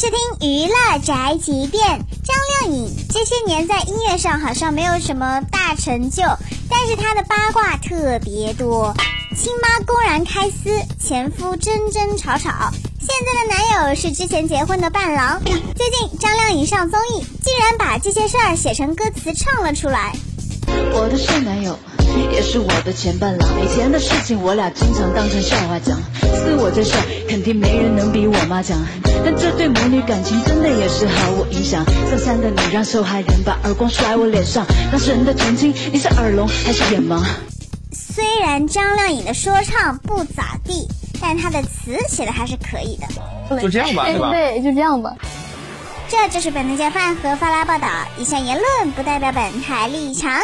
收听娱乐宅急便。张靓颖这些年在音乐上好像没有什么大成就，但是她的八卦特别多。亲妈公然开撕，前夫争争吵吵，现在的男友是之前结婚的伴郎。最近张靓颖上综艺，竟然把这些事儿写成歌词唱了出来。我的现男友也是我的前伴郎，以前的事情我俩经常当成笑话讲，是我最帅肯定没人能比我妈强，但这对母女感情真的也是毫无影响。三三的你让受害人把耳光甩我脸上，当事人的澄清，你是耳聋还是眼盲？虽然张靓颖的说唱不咋地，但她的词写的还是可以的。就这样吧，对吧？对，就这样吧。这就是本台饭和发拉报道，以下言论不代表本台立场。